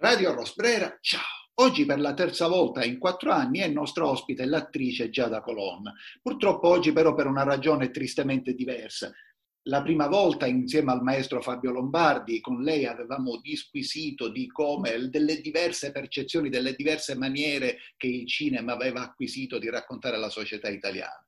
Radio Rosbrera, ciao! Oggi per la terza volta in quattro anni è nostra ospite l'attrice Giada Colonna. Purtroppo oggi però per una ragione tristemente diversa. La prima volta insieme al maestro Fabio Lombardi con lei avevamo disquisito di come, delle diverse percezioni, delle diverse maniere che il cinema aveva acquisito di raccontare la società italiana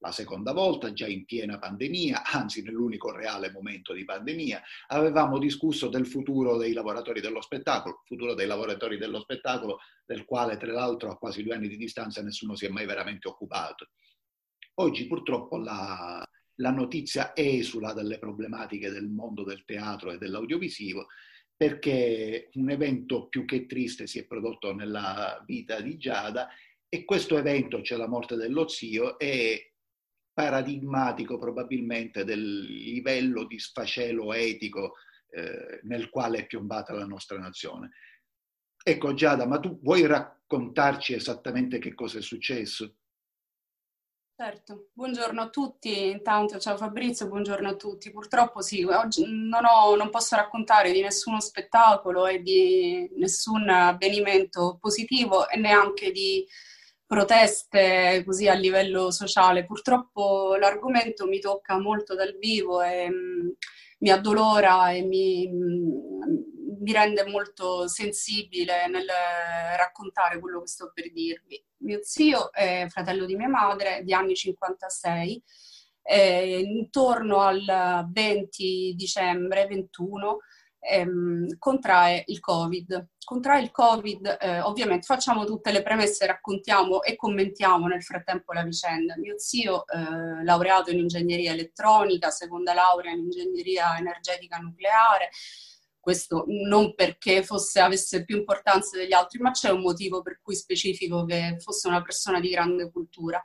la seconda volta, già in piena pandemia, anzi nell'unico reale momento di pandemia, avevamo discusso del futuro dei lavoratori dello spettacolo, futuro dei lavoratori dello spettacolo del quale tra l'altro a quasi due anni di distanza nessuno si è mai veramente occupato. Oggi purtroppo la, la notizia esula dalle problematiche del mondo del teatro e dell'audiovisivo perché un evento più che triste si è prodotto nella vita di Giada e questo evento, cioè la morte dello zio, è paradigmatico probabilmente del livello di sfacelo etico eh, nel quale è piombata la nostra nazione. Ecco Giada, ma tu vuoi raccontarci esattamente che cosa è successo? Certo, buongiorno a tutti, intanto ciao Fabrizio, buongiorno a tutti. Purtroppo sì, oggi non, ho, non posso raccontare di nessuno spettacolo e di nessun avvenimento positivo e neanche di proteste così a livello sociale. Purtroppo l'argomento mi tocca molto dal vivo e mh, mm, mi addolora e mi, mh, mm, mi, rende molto sensibile nel raccontare quello che sto per dirvi. Mio zio è fratello di mia madre, di anni 56, e intorno al 20 dicembre, 21, ehm, contrae il Covid. Contrae il Covid, eh, ovviamente facciamo tutte le premesse, raccontiamo e commentiamo nel frattempo la vicenda. Mio zio, eh, laureato in ingegneria elettronica, seconda laurea in ingegneria energetica nucleare, questo non perché fosse, avesse più importanza degli altri, ma c'è un motivo per cui specifico che fosse una persona di grande cultura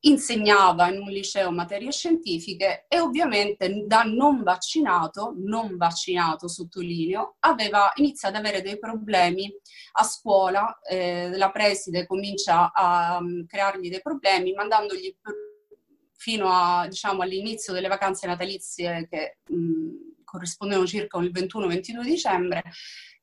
insegnava in un liceo materie scientifiche e ovviamente da non vaccinato, non vaccinato sottolineo, aveva iniziato ad avere dei problemi a scuola, eh, la preside comincia a um, creargli dei problemi mandandogli fino a, diciamo, all'inizio delle vacanze natalizie che mh, corrispondevano circa il 21-22 dicembre,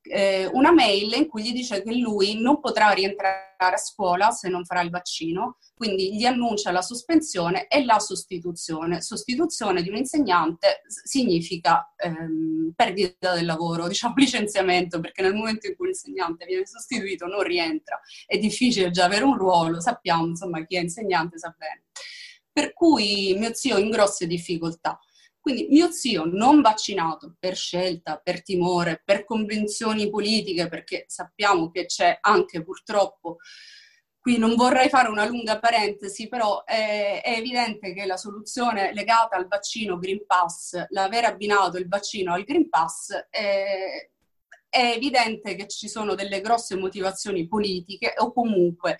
eh, una mail in cui gli dice che lui non potrà rientrare a scuola se non farà il vaccino, quindi gli annuncia la sospensione e la sostituzione. Sostituzione di un insegnante significa ehm, perdita del lavoro, diciamo licenziamento, perché nel momento in cui l'insegnante viene sostituito non rientra, è difficile già avere un ruolo, sappiamo, insomma, chi è insegnante sa bene. Per cui mio zio in grosse difficoltà. Quindi mio zio non vaccinato per scelta, per timore, per convenzioni politiche, perché sappiamo che c'è anche purtroppo, qui non vorrei fare una lunga parentesi, però è, è evidente che la soluzione legata al vaccino Green Pass, l'aver abbinato il vaccino al Green Pass, è, è evidente che ci sono delle grosse motivazioni politiche o comunque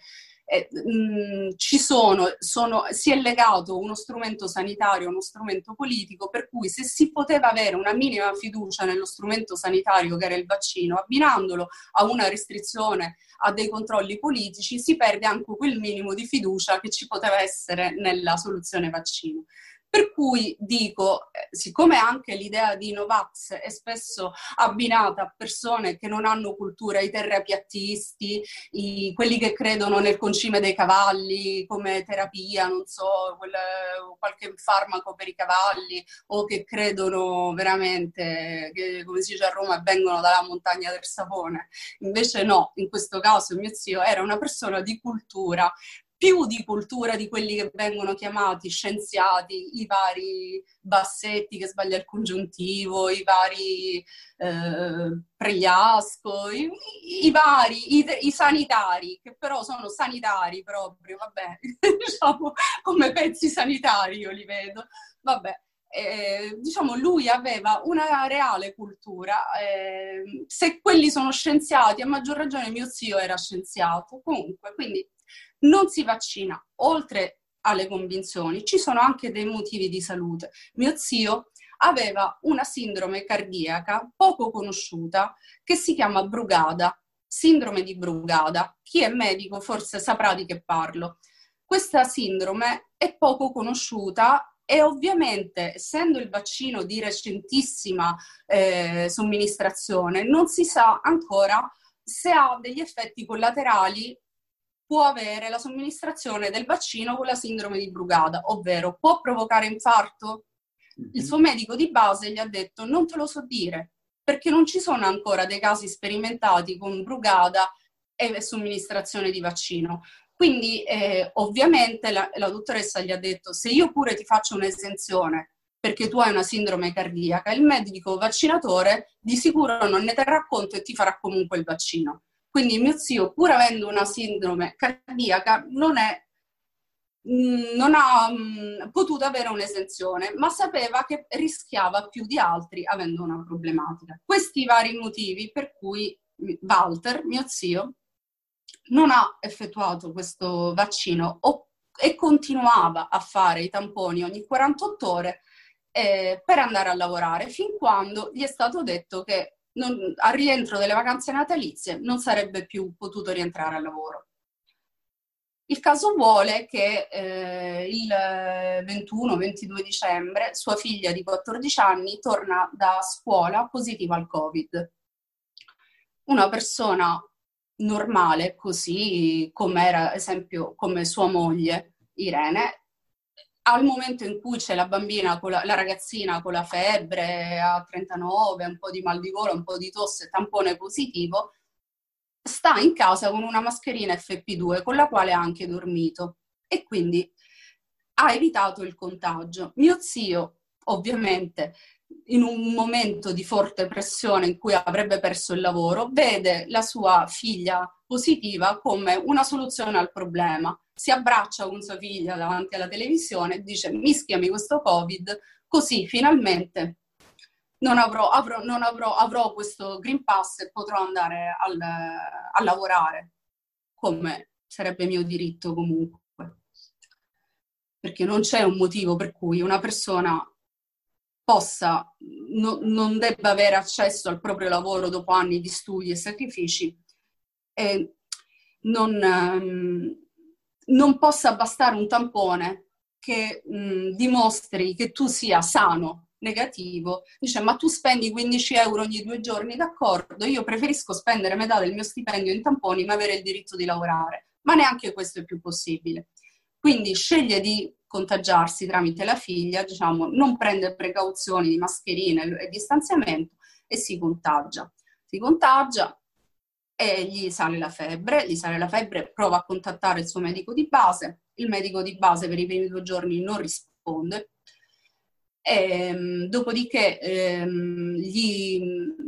eh, mh, ci sono, sono, si è legato uno strumento sanitario a uno strumento politico, per cui se si poteva avere una minima fiducia nello strumento sanitario che era il vaccino, abbinandolo a una restrizione, a dei controlli politici, si perde anche quel minimo di fiducia che ci poteva essere nella soluzione vaccino. Per cui dico, eh, siccome anche l'idea di Novax è spesso abbinata a persone che non hanno cultura, i terrapiattisti, i, quelli che credono nel concime dei cavalli come terapia, non so, quel, qualche farmaco per i cavalli, o che credono veramente che, come si dice a Roma, vengono dalla montagna del sapone. Invece no, in questo caso mio zio era una persona di cultura, più di cultura di quelli che vengono chiamati scienziati, i vari Bassetti che sbaglia il congiuntivo, i vari eh, Pregliasco, i, i vari, i, i, sanitari, che però sono sanitari proprio, vabbè, diciamo come pezzi sanitari io li vedo, vabbè. Eh, diciamo lui aveva una reale cultura eh, se quelli sono scienziati a maggior ragione mio zio era scienziato comunque quindi non si vaccina, oltre alle convinzioni, ci sono anche dei motivi di salute. Mio zio aveva una sindrome cardiaca poco conosciuta che si chiama Brugada, sindrome di Brugada. Chi è medico forse saprà di che parlo. Questa sindrome è poco conosciuta e ovviamente essendo il vaccino di recentissima eh, somministrazione non si sa ancora se ha degli effetti collaterali può avere la somministrazione del vaccino con la sindrome di Brugada, ovvero può provocare infarto? Il suo medico di base gli ha detto non te lo so dire, perché non ci sono ancora dei casi sperimentati con Brugada e somministrazione di vaccino. Quindi eh, ovviamente la, la dottoressa gli ha detto se io pure ti faccio un'esenzione perché tu hai una sindrome cardiaca, il medico vaccinatore di sicuro non ne terrà conto e ti farà comunque il vaccino. Quindi mio zio, pur avendo una sindrome cardiaca, non, è, mm, non ha mm, potuto avere un'esenzione, ma sapeva che rischiava più di altri avendo una problematica. Questi vari motivi per cui Walter, mio zio, non ha effettuato questo vaccino o, e continuava a fare i tamponi ogni 48 ore eh, per andare a lavorare, fin quando gli è stato detto che non, al rientro delle vacanze natalizie non sarebbe più potuto rientrare al lavoro. Il caso vuole che eh, il 21-22 dicembre sua figlia di 14 anni torna da scuola positiva al Covid. Una persona normale, così come era, ad esempio, come sua moglie Irene, al momento in cui c'è la bambina, la, la, ragazzina con la febbre a 39, un po' di mal di gola, un po' di tosse, tampone positivo, sta in casa con una mascherina FP2 con la quale ha anche dormito e quindi ha evitato il contagio. Mio zio, ovviamente, in un momento di forte pressione in cui avrebbe perso il lavoro, vede la sua figlia positiva come una soluzione al problema. Si abbraccia con sua figlia davanti alla televisione e dice mischiami questo Covid, così finalmente non avrò, avrò, non avrò, avrò questo Green Pass e potrò andare al, a lavorare, come sarebbe mio diritto comunque. Perché non c'è un motivo per cui una persona possa, no, non debba avere accesso al proprio lavoro dopo anni di studi e sacrifici e non, um, non possa bastare un tampone che um, dimostri che tu sia sano, negativo, dice ma tu spendi 15 euro ogni due giorni, d'accordo, io preferisco spendere metà del mio stipendio in tamponi ma avere il diritto di lavorare, ma neanche questo è più possibile. Quindi sceglie di contagiarsi tramite la figlia, diciamo, non prende precauzioni di mascherine e distanziamento e si contagia. Si contagia e gli sale la febbre, gli sale la febbre, prova a contattare il suo medico di base, il medico di base per i primi due giorni non risponde, e, ehm, dopodiché ehm, gli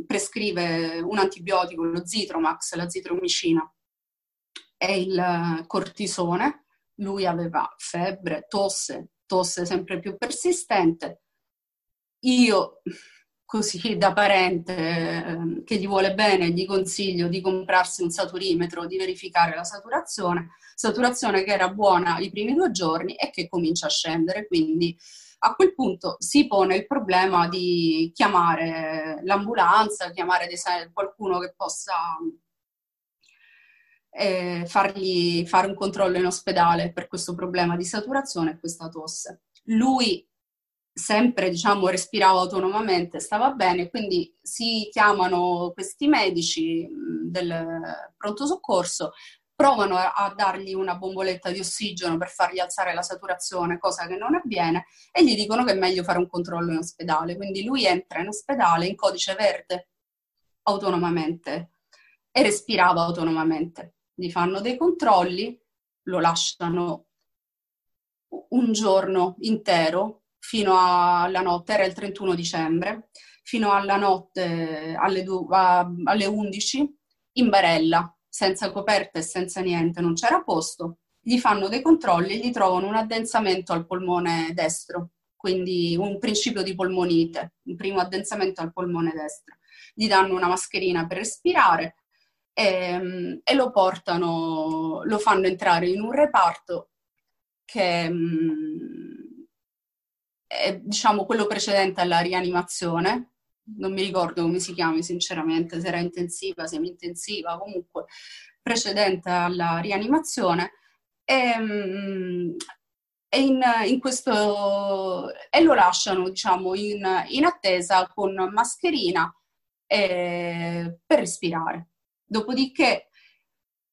prescrive un antibiotico, lo Zitromax, la zitromicina e il cortisone, lui aveva febbre, tosse, tosse sempre più persistente. Io, così da parente eh, che gli vuole bene, gli consiglio di comprarsi un saturimetro, di verificare la saturazione, saturazione che era buona i primi due giorni e che comincia a scendere, quindi a quel punto si pone il problema di chiamare l'ambulanza, chiamare qualcuno che possa e fargli fare un controllo in ospedale per questo problema di saturazione e questa tosse. Lui sempre diciamo respirava autonomamente, stava bene, quindi si chiamano questi medici del pronto soccorso, provano a dargli una bomboletta di ossigeno per fargli alzare la saturazione, cosa che non avviene, e gli dicono che è meglio fare un controllo in ospedale. Quindi lui entra in ospedale in codice verde autonomamente e respirava autonomamente gli fanno dei controlli, lo lasciano un giorno intero fino alla notte, era il 31 dicembre, fino alla notte alle, du- a, alle 11 in barella, senza coperta e senza niente, non c'era posto. Gli fanno dei controlli e gli trovano un addensamento al polmone destro, quindi un principio di polmonite, un primo addensamento al polmone destro. Gli danno una mascherina per respirare, e, ehm, e lo portano, lo fanno entrare in un reparto che mm, è diciamo quello precedente alla rianimazione, non mi ricordo come si chiami sinceramente, se era intensiva, semi-intensiva, comunque precedente alla rianimazione. E, mm, e, in, in questo, e lo lasciano diciamo, in, in attesa con mascherina eh, per respirare. Dopodiché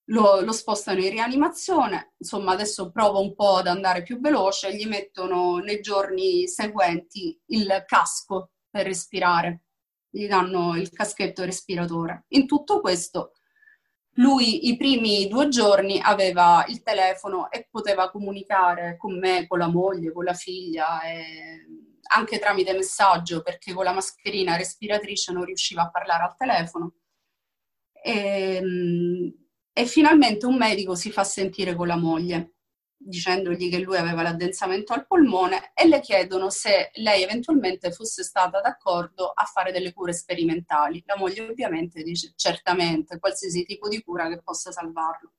lo, lo, spostano in rianimazione, insomma adesso provo un po' ad andare più veloce, gli mettono nei giorni seguenti il casco per respirare, gli danno il caschetto respiratore. In tutto questo lui i primi due giorni aveva il telefono e poteva comunicare con me, con la moglie, con la figlia, anche tramite messaggio perché con la mascherina respiratrice non riusciva a parlare al telefono. E, ehm, e finalmente un medico si fa sentire con la moglie dicendogli che lui aveva l'addensamento al polmone e le chiedono se lei eventualmente fosse stata d'accordo a fare delle cure sperimentali. La moglie ovviamente dice certamente, qualsiasi tipo di cura che possa salvarlo.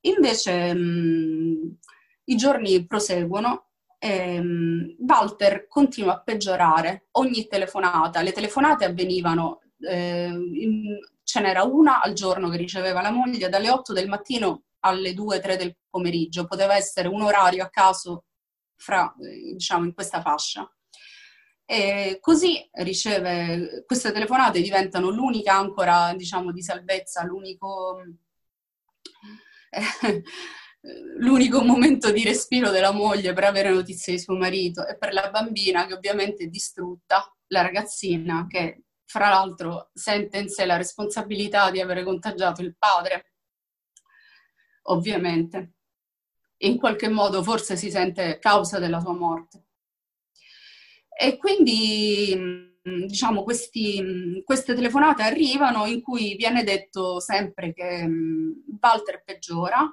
Invece mh, i giorni proseguono e mh, Walter continua a peggiorare ogni telefonata. Le telefonate avvenivano, eh, in, ce n'era una al giorno che riceveva la moglie dalle 8 del mattino alle 2-3 del pomeriggio, poteva essere un orario a caso fra, eh, diciamo, in questa fascia. E così riceve, queste telefonate diventano l'unica ancora, diciamo, di salvezza, l'unico, eh, l'unico momento di respiro della moglie per avere notizie di suo marito e per la bambina che ovviamente è distrutta, la ragazzina che fra l'altro sente in sé la responsabilità di avere contagiato il padre ovviamente. In qualche modo forse si sente causa della sua morte. E quindi, mm, diciamo, questi, mm, queste telefonate arrivano in cui viene detto sempre che mm, Walter peggiora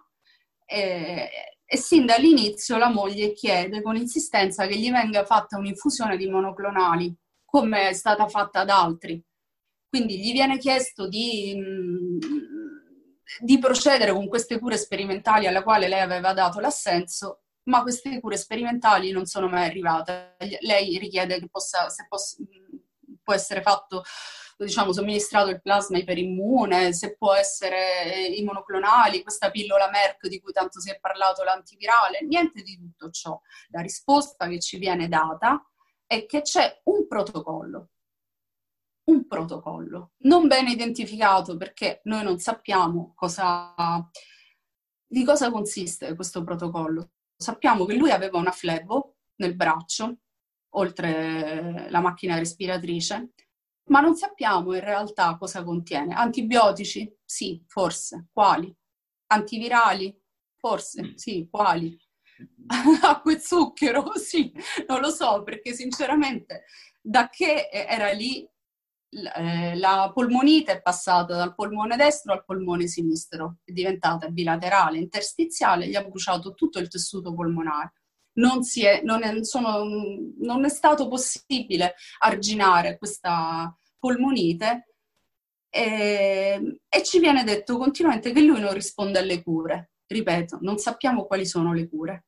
e, e sin dall'inizio la moglie chiede con insistenza che gli venga fatta un'infusione di monoclonali, come è stata fatta ad altri. Quindi gli viene chiesto di di procedere con queste cure sperimentali alla quale lei aveva dato l'assenso, ma queste cure sperimentali non sono mai arrivate. Lei richiede che possa, se possa, può essere fatto, diciamo, somministrato il plasma iperimmune, se può essere i monoclonali, questa pillola Merck di cui tanto si è parlato, l'antivirale, niente di tutto ciò. La risposta che ci viene data è che c'è un protocollo un protocollo non bene identificato perché noi non sappiamo cosa, di cosa consiste questo protocollo. Sappiamo che lui aveva una flebo nel braccio, oltre la macchina respiratrice, ma non sappiamo in realtà cosa contiene. Antibiotici? Sì, forse. Quali? Antivirali? Forse, mm. sì, quali? Acqua e zucchero? Sì, non lo so, perché sinceramente da che era lì eh, la polmonite è passata dal polmone destro al polmone sinistro, è diventata bilaterale, interstiziale, gli ha bruciato tutto il tessuto polmonare. Non, è, non, è, sono, non è stato possibile arginare questa polmonite e, e ci viene detto continuamente che lui non risponde alle cure. Ripeto, non sappiamo quali sono le cure.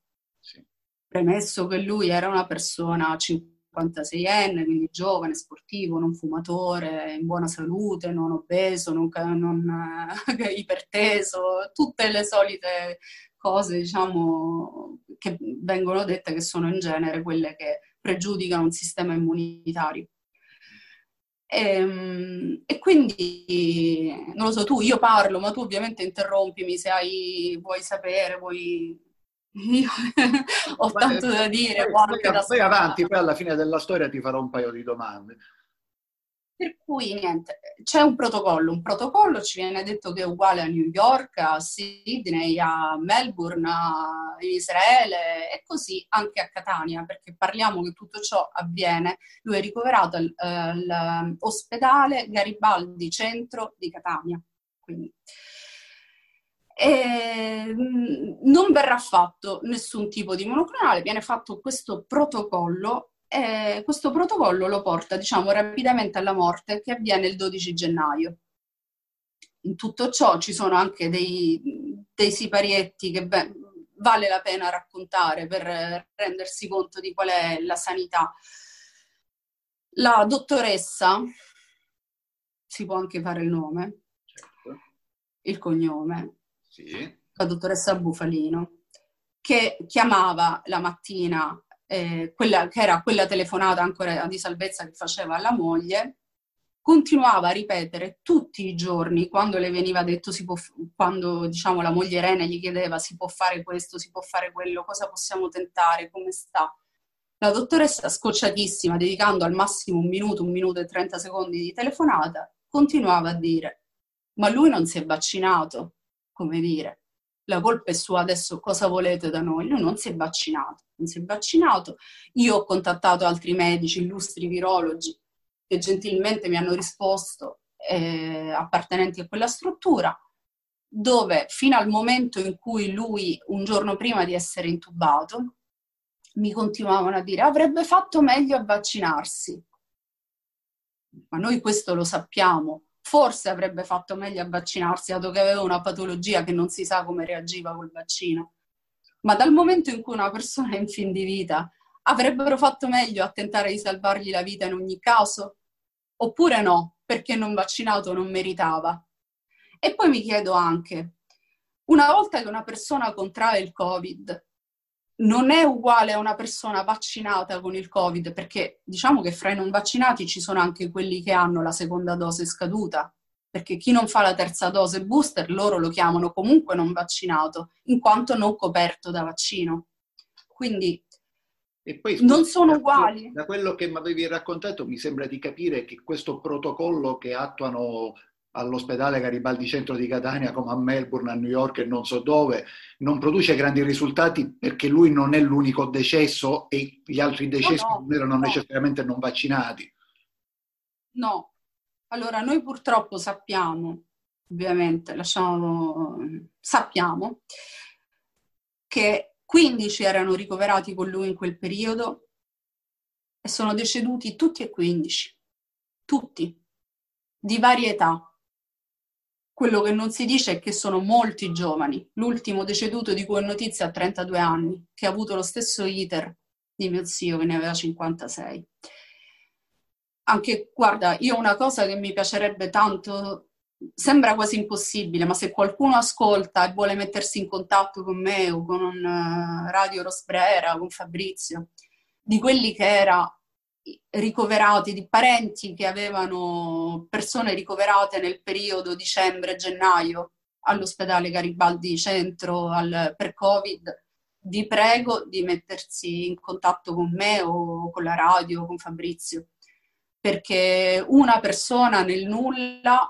Premesso che lui era una persona 50 56enne, quindi giovane, sportivo, non fumatore, in buona salute, non obeso, non, non eh, iperteso, tutte le solite cose, diciamo, che vengono dette che sono in genere quelle che pregiudicano un sistema immunitario. E, ehm, e, quindi, non lo so, tu, io parlo, ma tu ovviamente interrompimi se hai, vuoi sapere, vuoi io ho tanto da dire. Poi, poi, poi avanti, poi alla fine della storia ti farò un paio di domande. Per cui niente, c'è un protocollo, un protocollo ci viene detto che è uguale a New York, a Sydney, a Melbourne, a Israele e così anche a Catania, perché parliamo che tutto ciò avviene. Lui è ricoverato all'ospedale eh, Garibaldi Centro di Catania. Quindi, e non verrà fatto nessun tipo di monoclonale, viene fatto questo protocollo e questo protocollo lo porta, diciamo, rapidamente alla morte che avviene il 12 gennaio. In tutto ciò ci sono anche dei, dei siparietti che beh, vale la pena raccontare per rendersi conto di qual è la sanità. La dottoressa, si può anche fare il nome, certo. il cognome, sì. la dottoressa Bufalino, che chiamava la mattina, eh, quella, che era quella telefonata ancora di salvezza che faceva alla moglie, continuava a ripetere tutti i giorni quando le veniva detto, può, quando diciamo, la moglie Irene gli chiedeva si può fare questo, si può fare quello, cosa possiamo tentare, come sta. La dottoressa, scocciatissima, dedicando al massimo un minuto, un minuto e 30 secondi di telefonata, continuava a dire, ma lui non si è vaccinato, come dire, la colpa è sua, adesso cosa volete da noi? Lui non si è vaccinato, non si è vaccinato. Io ho contattato altri medici, illustri virologi, che gentilmente mi hanno risposto, eh, appartenenti a quella struttura, dove fino al momento in cui lui, un giorno prima di essere intubato, mi continuavano a dire avrebbe fatto meglio a vaccinarsi. Ma noi questo lo sappiamo, forse avrebbe fatto meglio a vaccinarsi, dato che aveva una patologia che non si sa come reagiva col vaccino. Ma dal momento in cui una persona è in fin di vita, avrebbero fatto meglio a tentare di salvargli la vita in ogni caso? Oppure no, perché non vaccinato non meritava? E poi mi chiedo anche, una volta che una persona contrae il Covid, non è uguale a una persona vaccinata con il Covid, perché diciamo che fra i non vaccinati ci sono anche quelli che hanno la seconda dose scaduta, perché chi non fa la terza dose booster loro lo chiamano comunque non vaccinato, in quanto non coperto da vaccino. Quindi poi, non sono uguali. Da quello che mi avevi raccontato mi sembra di capire che questo protocollo che attuano all'ospedale Garibaldi Centro di Catania come a Melbourne, a New York e non so dove, non produce grandi risultati perché lui non è l'unico decesso e gli altri decessi no, no, non erano no. necessariamente non vaccinati. No, allora noi purtroppo sappiamo, ovviamente, lasciamo, sappiamo che 15 erano ricoverati con lui in quel periodo e sono deceduti tutti e 15, tutti, di varie età quello che non si dice è che sono molti giovani. L'ultimo deceduto di cui ho notizia ha 32 anni, che ha avuto lo stesso iter di mio zio che ne aveva 56. Anche, guarda, io una cosa che mi piacerebbe tanto, sembra quasi impossibile, ma se qualcuno ascolta e vuole mettersi in contatto con me o con un uh, Radio Rosbrera, con Fabrizio, di quelli che era ricoverati, di parenti che avevano persone ricoverate nel periodo dicembre-gennaio all'ospedale Garibaldi Centro al, per Covid, vi prego di mettersi in contatto con me o con la radio, con Fabrizio, perché una persona nel nulla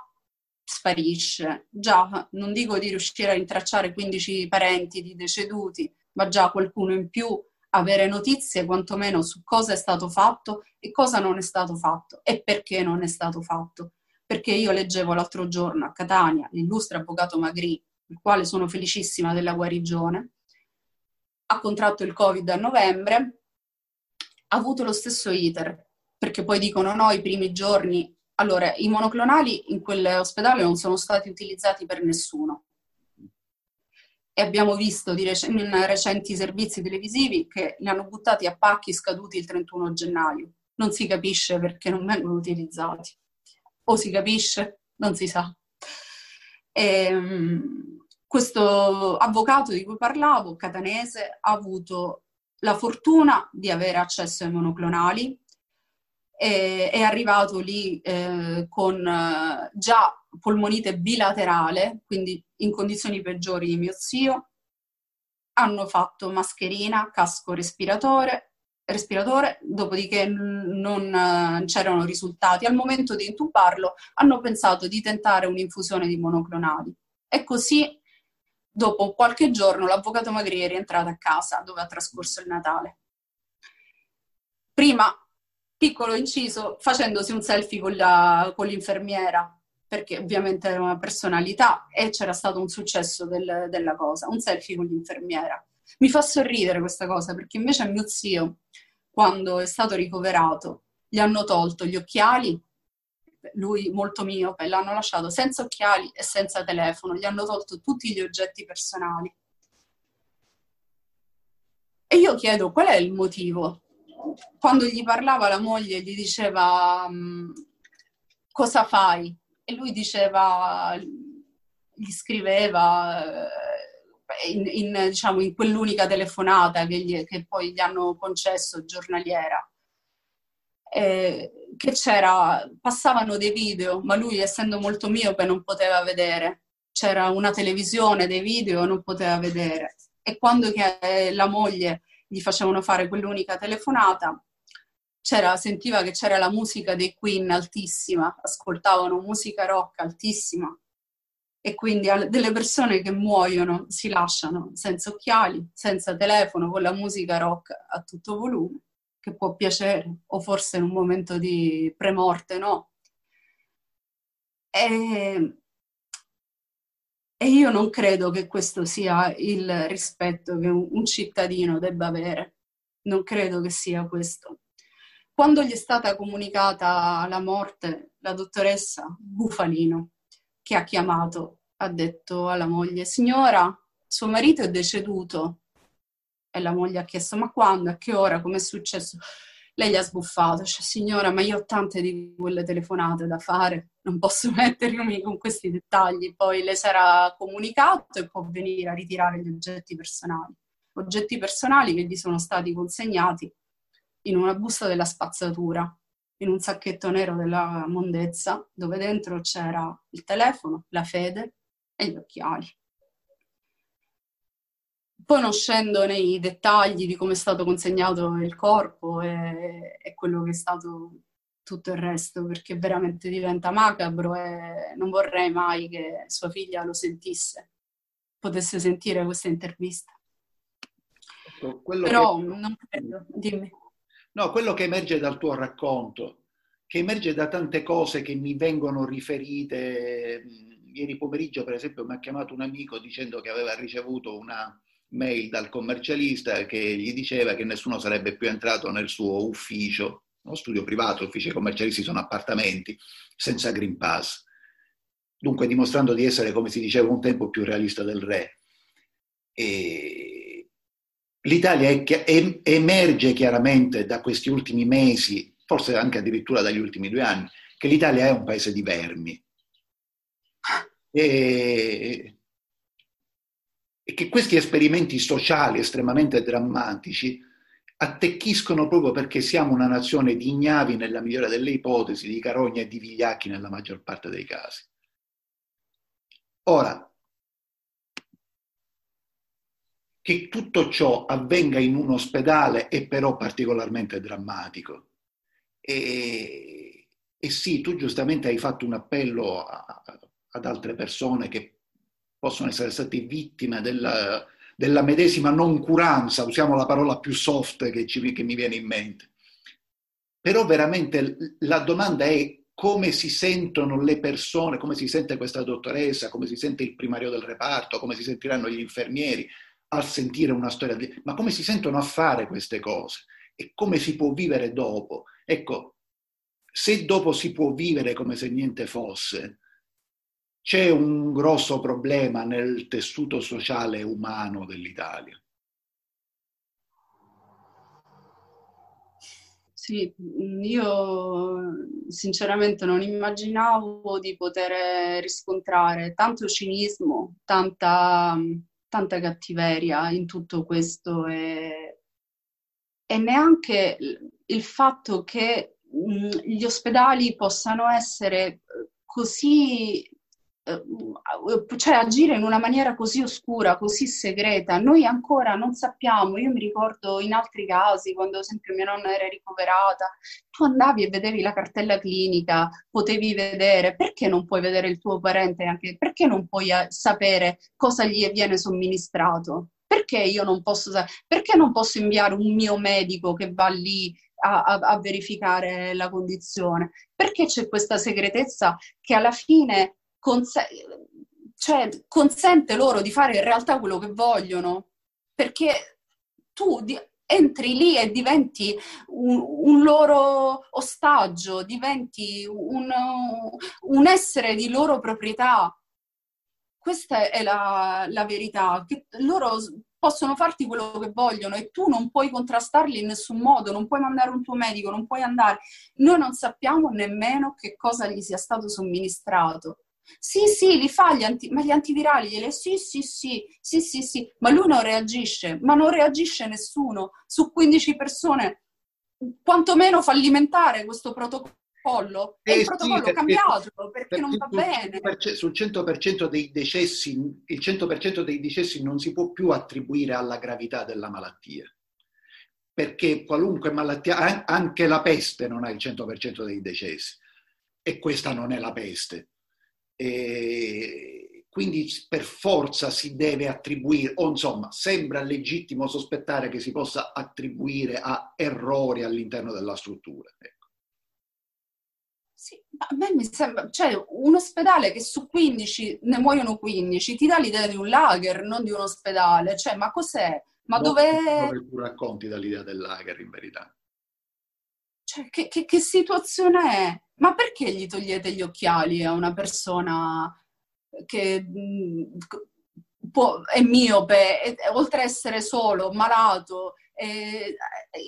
sparisce. Già, non dico di riuscire a intracciare 15 parenti di deceduti, ma già qualcuno in più avere notizie quantomeno su cosa è stato fatto e cosa non è stato fatto e perché non è stato fatto. Perché io leggevo l'altro giorno a Catania l'illustre avvocato Magri, il quale sono felicissima della guarigione, ha contratto il Covid a novembre, ha avuto lo stesso iter, perché poi dicono no, i primi giorni. Allora, i monoclonali in quell'ospedale non sono stati utilizzati per nessuno e abbiamo visto rec- in recenti servizi televisivi che li hanno buttati a pacchi scaduti il 31 gennaio. Non si capisce perché non vengono utilizzati. O si capisce, non si sa. E, ehm, questo avvocato di cui parlavo, catanese, ha avuto la fortuna di avere accesso ai monoclonali, e, è arrivato lì eh, con eh, già polmonite bilaterale, quindi in condizioni peggiori di mio zio. Hanno fatto mascherina, casco respiratore, respiratore, dopodiché non uh, c'erano risultati. Al momento di intubarlo hanno pensato di tentare un'infusione di monoclonali. E così, dopo qualche giorno, l'avvocato Magri è rientrato a casa dove ha trascorso il Natale. Prima, piccolo inciso, facendosi un selfie con, la, con l'infermiera perché ovviamente era una personalità e c'era stato un successo del, della cosa, un selfie con l'infermiera. Mi fa sorridere questa cosa perché invece a mio zio, quando è stato ricoverato, gli hanno tolto gli occhiali, lui molto miope, l'hanno lasciato senza occhiali e senza telefono, gli hanno tolto tutti gli oggetti personali. E io chiedo qual è il motivo? Quando gli parlava la moglie, gli diceva mm, cosa fai? e lui diceva, gli scriveva, in, in, diciamo, in quell'unica telefonata che, gli, che, poi gli hanno concesso giornaliera. Eh, che c'era, passavano dei video, ma lui essendo molto miope non poteva vedere. C'era una televisione, dei video, non poteva vedere. E quando la moglie gli facevano fare quell'unica telefonata, sentiva che c'era la musica dei Queen altissima, ascoltavano musica rock altissima e quindi delle persone che muoiono si lasciano senza occhiali, senza telefono, con la musica rock a tutto volume, che può piacere, o forse in un momento di premorte no. E, e io non credo che questo sia il rispetto che un, cittadino debba avere, non credo che sia questo. Quando gli è stata comunicata la morte, la dottoressa Bufalino, che ha chiamato, ha detto alla moglie, signora, suo marito è deceduto. E la moglie ha chiesto, ma quando, a che ora, come è successo? Lei gli ha sbuffato, cioè, signora, ma io ho tante di quelle telefonate da fare, non posso mettermi con questi dettagli. Poi le sarà comunicato e può venire a ritirare gli oggetti personali. Oggetti personali che gli sono stati consegnati in una busta della spazzatura in un sacchetto nero della mondezza dove dentro c'era il telefono, la fede e gli occhiali. Poi non scendo nei dettagli di come è stato consegnato il corpo e, e quello che è stato tutto il resto, perché veramente diventa macabro e non vorrei mai che sua figlia lo sentisse, potesse sentire questa intervista. Ecco, Però che... non credo, dimmi. No, quello che emerge dal tuo racconto, che emerge da tante cose che mi vengono riferite. Ieri pomeriggio, per esempio, mi ha chiamato un amico dicendo che aveva ricevuto una mail dal commercialista che gli diceva che nessuno sarebbe più entrato nel suo ufficio, uno studio privato, uffici commercialisti sono appartamenti, senza Green Pass. Dunque dimostrando di essere, come si diceva un tempo, più realista del re. E L'Italia è, è, emerge chiaramente da questi ultimi mesi, forse anche addirittura dagli ultimi due anni, che l'Italia è un paese di vermi. E, e che questi esperimenti sociali estremamente drammatici attecchiscono proprio perché siamo una nazione di ignavi nella migliore delle ipotesi, di carogne e di vigliacchi nella maggior parte dei casi. Ora, che tutto ciò avvenga in un ospedale è però particolarmente drammatico. E, e sì, tu giustamente hai fatto un appello a, ad altre persone che possono essere state vittime della, della medesima noncuranza, usiamo la parola più soft che, ci, che mi viene in mente. Però veramente la domanda è come si sentono le persone, come si sente questa dottoressa, come si sente il primario del reparto, come si sentiranno gli infermieri, al sentire una storia di... ma come si sentono a fare queste cose e come si può vivere dopo. Ecco, se dopo si può vivere come se niente fosse, c'è un grosso problema nel tessuto sociale umano dell'Italia. Sì, io sinceramente non immaginavo di poter riscontrare tanto cinismo, tanta tanta cattiveria in tutto questo e, e neanche il fatto che mh, gli ospedali possano essere così cioè agire in una maniera così oscura, così segreta. Noi ancora non sappiamo, io mi ricordo in altri casi, quando ad esempio mia nonna era ricoverata, tu andavi e vedevi la cartella clinica, potevi vedere, perché non puoi vedere il tuo parente anche, perché non puoi eh, sapere cosa gli viene somministrato? Perché io non posso, perché non posso inviare un mio medico che va lì a, a, a, verificare la condizione. Perché c'è questa segretezza che alla fine conse- cioè, consente loro di fare in realtà quello che vogliono, perché tu di- entri lì e diventi un, un loro ostaggio, diventi un, un, essere di loro proprietà. Questa è la, la verità, che loro possono farti quello che vogliono e tu non puoi contrastarli in nessun modo, non puoi mandare un tuo medico, non puoi andare. Noi non sappiamo nemmeno che cosa gli sia stato somministrato Sì, sì, li fa gli anti, ma gli antivirali gliele sì, sì, sì, sì, sì, sì, ma lui non reagisce, ma non reagisce nessuno su 15 persone, quantomeno fallimentare questo protocollo. E eh il protocollo sì, cambiato perché, perché non va bene. Sul 100% dei decessi, il 100% dei decessi non si può più attribuire alla gravità della malattia perché qualunque malattia, anche la peste non ha il 100% dei decessi e questa non è la peste. E quindi per forza si deve attribuire, o insomma, sembra legittimo sospettare che si possa attribuire a errori all'interno della struttura. Ecco. Sì, a me mi sembra, cioè un ospedale che su 15 ne muoiono 15, ti dà l'idea di un lager, non di un ospedale, cioè ma cos'è? Ma dove... Dove tu racconti dall'idea del lager in verità? Cioè, che, che, che situazione è? Ma perché gli togliete gli occhiali a una persona che può, è miope, è, oltre a essere solo, malato, è,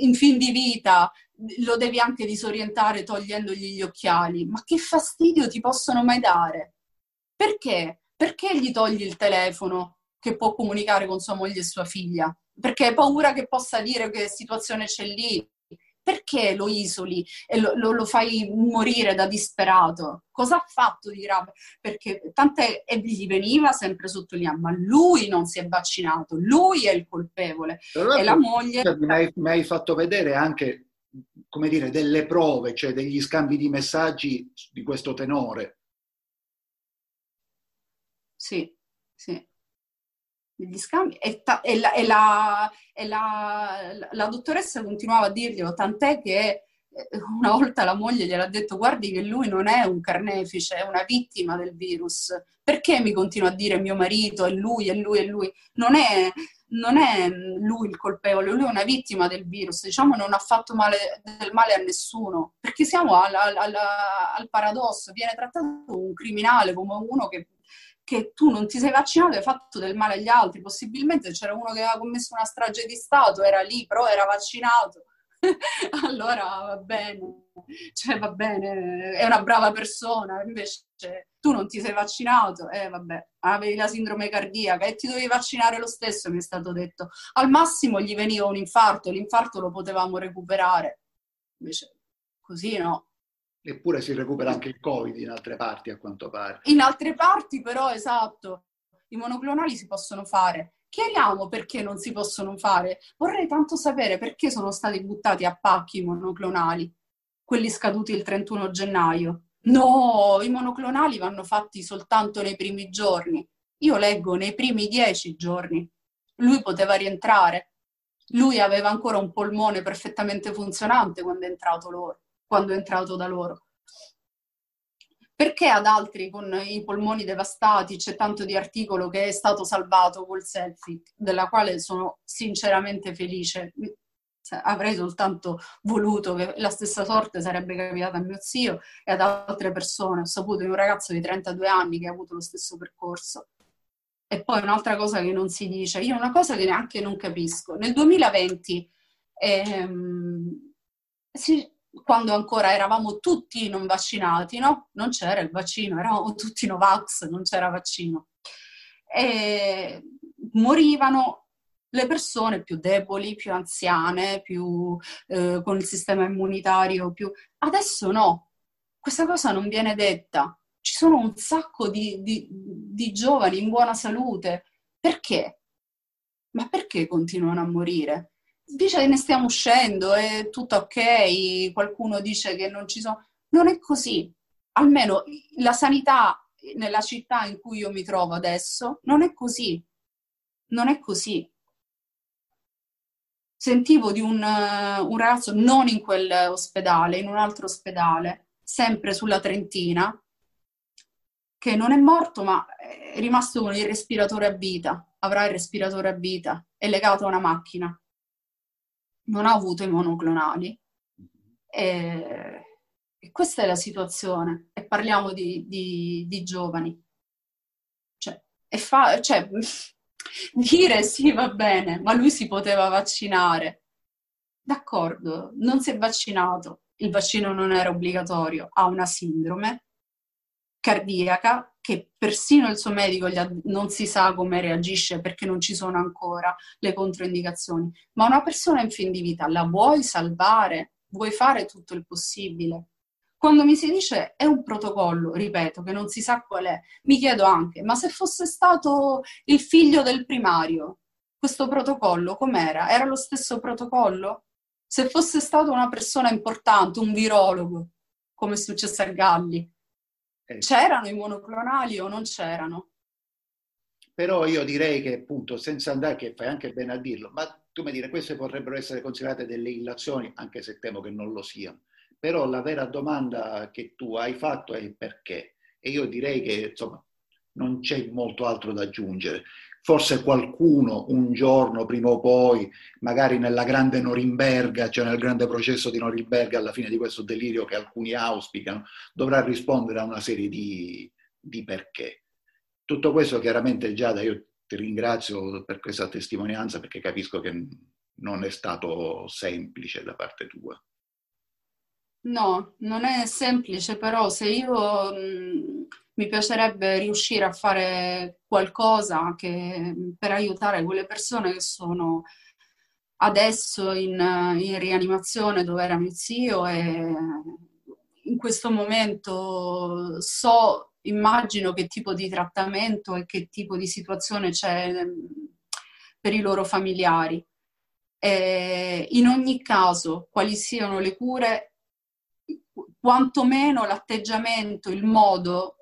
in fin di vita, lo devi anche disorientare togliendogli gli occhiali? Ma che fastidio ti possono mai dare? Perché? Perché gli togli il telefono che può comunicare con sua moglie e sua figlia? Perché hai paura che possa dire che situazione c'è lì? Perché lo isoli e lo, lo, lo, fai morire da disperato? Cosa ha fatto di grave? Perché tant'è e gli veniva sempre sottolineato, ma lui non si è vaccinato, lui è il colpevole. Però e la moglie... Mi hai, mi hai fatto vedere anche, come dire, delle prove, cioè degli scambi di messaggi di questo tenore. Sì, sì degli scambi e, ta- e, la, e, la, e la, la, dottoressa continuava a dirglielo, tant'è che eh, una volta la moglie gliel'ha detto guardi che lui non è un carnefice, è una vittima del virus. Perché mi continua a dire mio marito è lui, è lui, è lui? Non è, non è lui il colpevole, lui è una vittima del virus, diciamo non ha fatto male, del male a nessuno, perché siamo al, al, al paradosso, viene trattato un criminale come uno che che tu non ti sei vaccinato e hai fatto del male agli altri. Possibilmente c'era uno che aveva commesso una strage di Stato, era lì, però era vaccinato. allora va bene, cioè va bene, è una brava persona, invece tu non ti sei vaccinato, e eh, vabbè, avevi la sindrome cardiaca e ti dovevi vaccinare lo stesso, mi è stato detto. Al massimo gli veniva un infarto, l'infarto lo potevamo recuperare. Invece così no. Eppure si recupera anche il Covid in altre parti, a quanto pare. In altre parti, però, esatto, i monoclonali si possono fare. Chiariamo perché non si possono fare. Vorrei tanto sapere perché sono stati buttati a pacchi i monoclonali, quelli scaduti il 31 gennaio. No, i monoclonali vanno fatti soltanto nei primi giorni. Io leggo nei primi dieci giorni. Lui poteva rientrare. Lui aveva ancora un polmone perfettamente funzionante quando è entrato loro quando è entrato da loro. Perché ad altri con i polmoni devastati c'è tanto di articolo che è stato salvato col selfie, della quale sono sinceramente felice. Avrei soltanto voluto che la stessa sorte sarebbe capitata a mio zio e ad altre persone. Ho saputo di un ragazzo di 32 anni che ha avuto lo stesso percorso. E poi un'altra cosa che non si dice, io una cosa che neanche non capisco. Nel 2020 ehm, si, quando ancora eravamo tutti non vaccinati, no? Non c'era il vaccino, eravamo tutti Novax, non c'era vaccino. E morivano le persone più deboli, più anziane, più eh, con il sistema immunitario più... Adesso no, questa cosa non viene detta. Ci sono un sacco di, di, di giovani in buona salute. Perché? Ma perché continuano a morire? Dice che ne stiamo uscendo, è tutto ok, qualcuno dice che non ci sono... Non è così. Almeno la sanità nella città in cui io mi trovo adesso non è così. Non è così. Sentivo di un, un ragazzo non in quell'ospedale, in un altro ospedale, sempre sulla Trentina, che non è morto ma è rimasto con il respiratore a vita, avrà il respiratore a vita, è legato a una macchina non ha avuto i monoclonali. E, e questa è la situazione. E parliamo di, di, di giovani. Cioè, fa, cioè, dire sì va bene, ma lui si poteva vaccinare. D'accordo, non si è vaccinato, il vaccino non era obbligatorio, ha una sindrome cardiaca che persino il suo medico non si sa come reagisce perché non ci sono ancora le controindicazioni, ma una persona in fin di vita la vuoi salvare? Vuoi fare tutto il possibile? Quando mi si dice è un protocollo, ripeto, che non si sa qual è, mi chiedo anche, ma se fosse stato il figlio del primario, questo protocollo com'era? Era lo stesso protocollo? Se fosse stata una persona importante, un virologo, come è successo a Galli, eh. c'erano i monoclonali o non c'erano? Però io direi che appunto, senza andare, che fai anche bene a dirlo, ma tu mi dire, queste potrebbero essere considerate delle illazioni, anche se temo che non lo siano. Però la vera domanda che tu hai fatto è il perché. E io direi che insomma non c'è molto altro da aggiungere forse qualcuno un giorno, prima o poi, magari nella grande Norimberga, cioè nel grande processo di Norimberga, alla fine di questo delirio che alcuni auspicano, dovrà rispondere a una serie di, di perché. Tutto questo chiaramente Giada, io ti ringrazio per questa testimonianza perché capisco che non è stato semplice da parte tua. No, non è semplice, però se io mi piacerebbe riuscire a fare qualcosa che, per aiutare quelle persone che sono adesso in, in rianimazione dove era mio zio e in questo momento so, immagino che tipo di trattamento e che tipo di situazione c'è per i loro familiari. E in ogni caso, quali siano le cure, quantomeno l'atteggiamento, il modo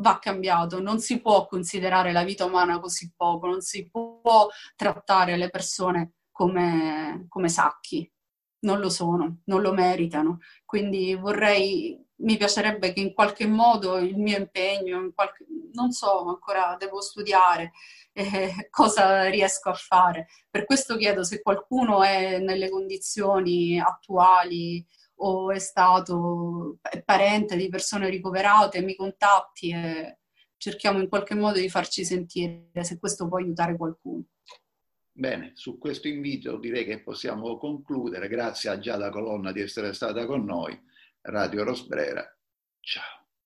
va cambiato, non si può considerare la vita umana così poco, non si può trattare le persone come, come sacchi, non lo sono, non lo meritano. Quindi vorrei, mi piacerebbe che in qualche modo il mio impegno, qualche, non so, ancora devo studiare eh, cosa riesco a fare. Per questo chiedo se qualcuno è nelle condizioni attuali o è stato parente di persone ricoverate, mi contatti e cerchiamo in qualche modo di farci sentire se questo può aiutare qualcuno. Bene, su questo invito direi che possiamo concludere. Grazie a Giada Colonna di essere stata con noi. Radio Rosbrera. Ciao.